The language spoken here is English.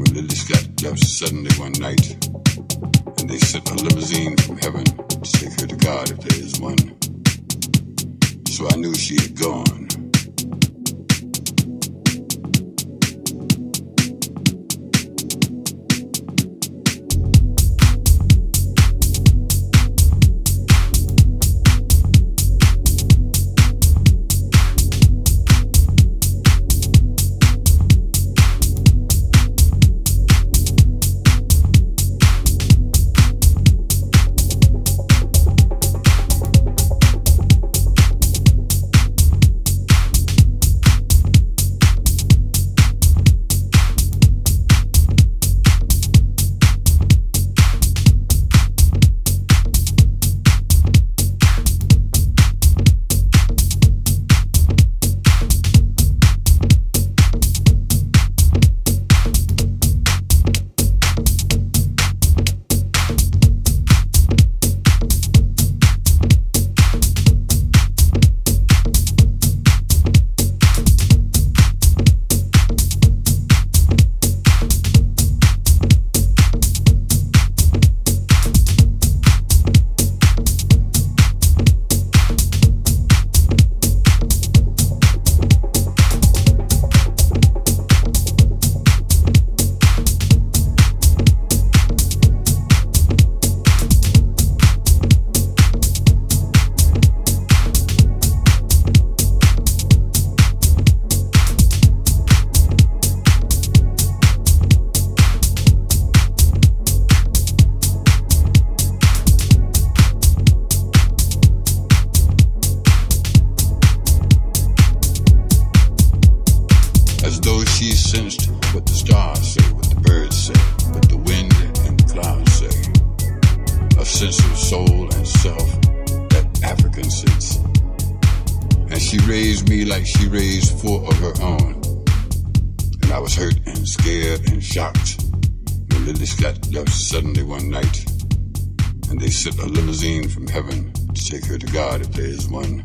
when Lily Scott left suddenly one night. And they sent a limousine from heaven to take her to God if there is one. So I knew she had gone. As though she sensed what the stars say, what the birds say, what the wind and the clouds say. A sense of soul and self, that African sense. And she raised me like she raised four of her own. And I was hurt and scared and shocked when Lily Scott left suddenly one night. And they sent a limousine from heaven to take her to God if there is one.